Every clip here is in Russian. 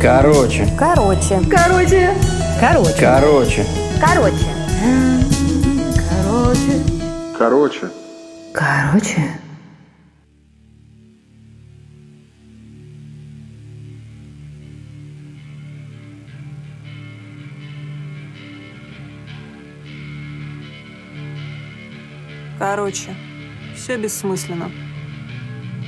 Короче. Короче. Короче. Короче. Короче. Короче. Короче. Короче. Короче. Короче, все бессмысленно.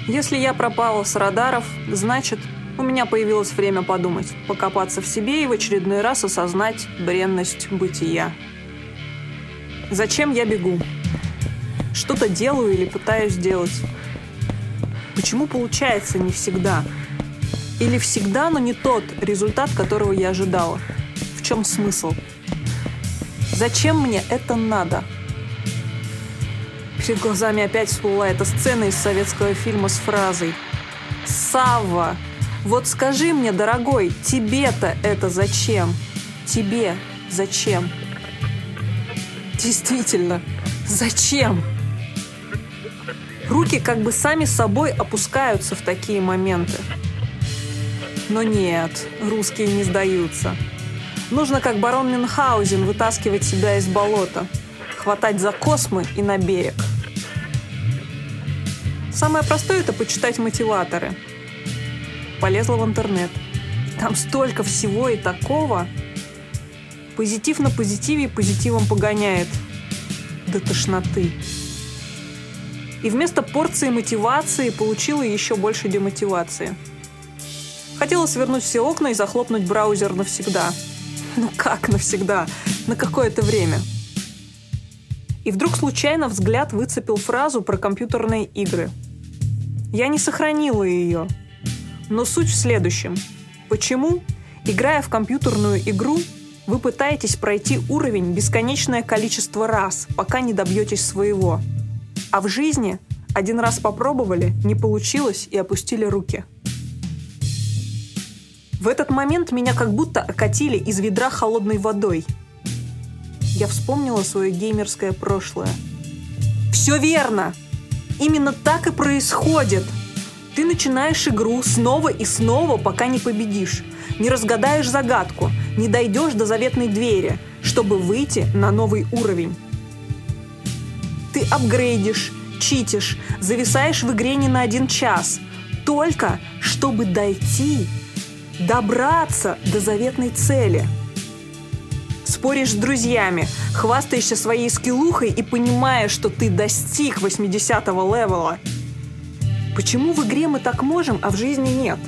Если я пропала с радаров, значит, у меня появилось время подумать, покопаться в себе и в очередной раз осознать бренность бытия. Зачем я бегу? Что-то делаю или пытаюсь сделать? Почему получается не всегда? Или всегда, но не тот результат, которого я ожидала? В чем смысл? Зачем мне это надо? Перед глазами опять всплыла эта сцена из советского фильма с фразой «Савва, вот скажи мне, дорогой, тебе-то это зачем? Тебе зачем?» Действительно, зачем? Руки как бы сами собой опускаются в такие моменты. Но нет, русские не сдаются. Нужно, как барон Мюнхгаузен, вытаскивать себя из болота, хватать за космы и на берег. Самое простое – это почитать мотиваторы. Полезла в интернет. Там столько всего и такого. Позитив на позитиве и позитивом погоняет. До тошноты. И вместо порции мотивации получила еще больше демотивации. Хотела свернуть все окна и захлопнуть браузер навсегда. Ну как навсегда? На какое-то время. И вдруг случайно взгляд выцепил фразу про компьютерные игры – я не сохранила ее. Но суть в следующем. Почему, играя в компьютерную игру, вы пытаетесь пройти уровень бесконечное количество раз, пока не добьетесь своего. А в жизни один раз попробовали, не получилось и опустили руки. В этот момент меня как будто окатили из ведра холодной водой. Я вспомнила свое геймерское прошлое. Все верно! Именно так и происходит. Ты начинаешь игру снова и снова, пока не победишь. Не разгадаешь загадку, не дойдешь до заветной двери, чтобы выйти на новый уровень. Ты апгрейдишь, читишь, зависаешь в игре не на один час, только чтобы дойти, добраться до заветной цели – споришь с друзьями, хвастаешься своей скиллухой и понимаешь, что ты достиг 80-го левела. Почему в игре мы так можем, а в жизни нет?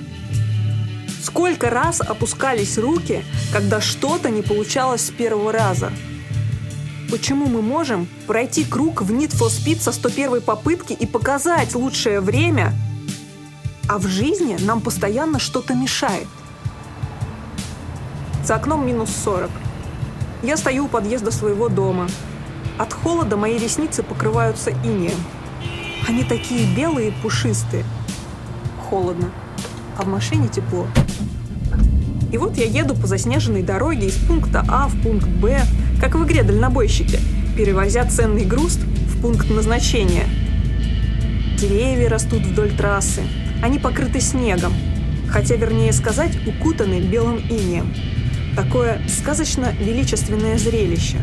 Сколько раз опускались руки, когда что-то не получалось с первого раза? Почему мы можем пройти круг в Need for Speed со 101 попытки и показать лучшее время, а в жизни нам постоянно что-то мешает? За окном минус 40. Я стою у подъезда своего дома. От холода мои ресницы покрываются инеем. Они такие белые пушистые. Холодно. А в машине тепло. И вот я еду по заснеженной дороге из пункта А в пункт Б, как в игре «Дальнобойщики», перевозя ценный груз в пункт назначения. Деревья растут вдоль трассы. Они покрыты снегом, хотя, вернее сказать, укутаны белым инеем такое сказочно-величественное зрелище.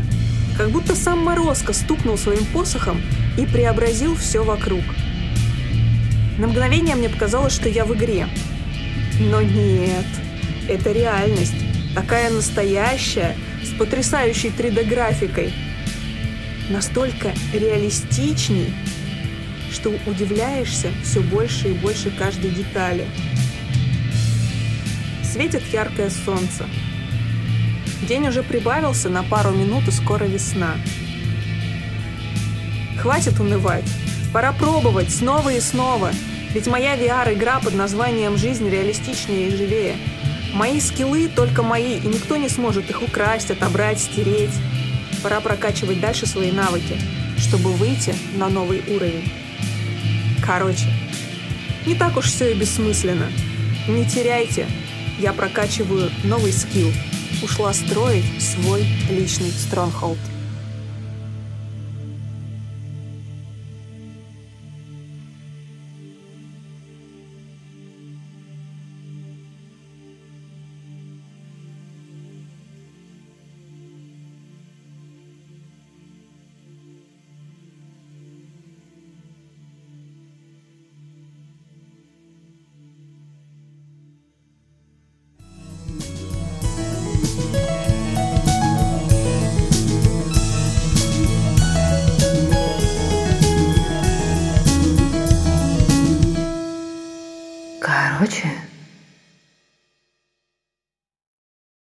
Как будто сам Морозко стукнул своим посохом и преобразил все вокруг. На мгновение мне показалось, что я в игре. Но нет, это реальность. Такая настоящая, с потрясающей 3D-графикой. Настолько реалистичней, что удивляешься все больше и больше каждой детали. Светит яркое солнце. День уже прибавился на пару минут и скоро весна. Хватит унывать. Пора пробовать снова и снова. Ведь моя VR-игра под названием «Жизнь реалистичнее и живее». Мои скиллы только мои, и никто не сможет их украсть, отобрать, стереть. Пора прокачивать дальше свои навыки, чтобы выйти на новый уровень. Короче, не так уж все и бессмысленно. Не теряйте. Я прокачиваю новый скилл ушла строить свой личный стронгхолд. Короче.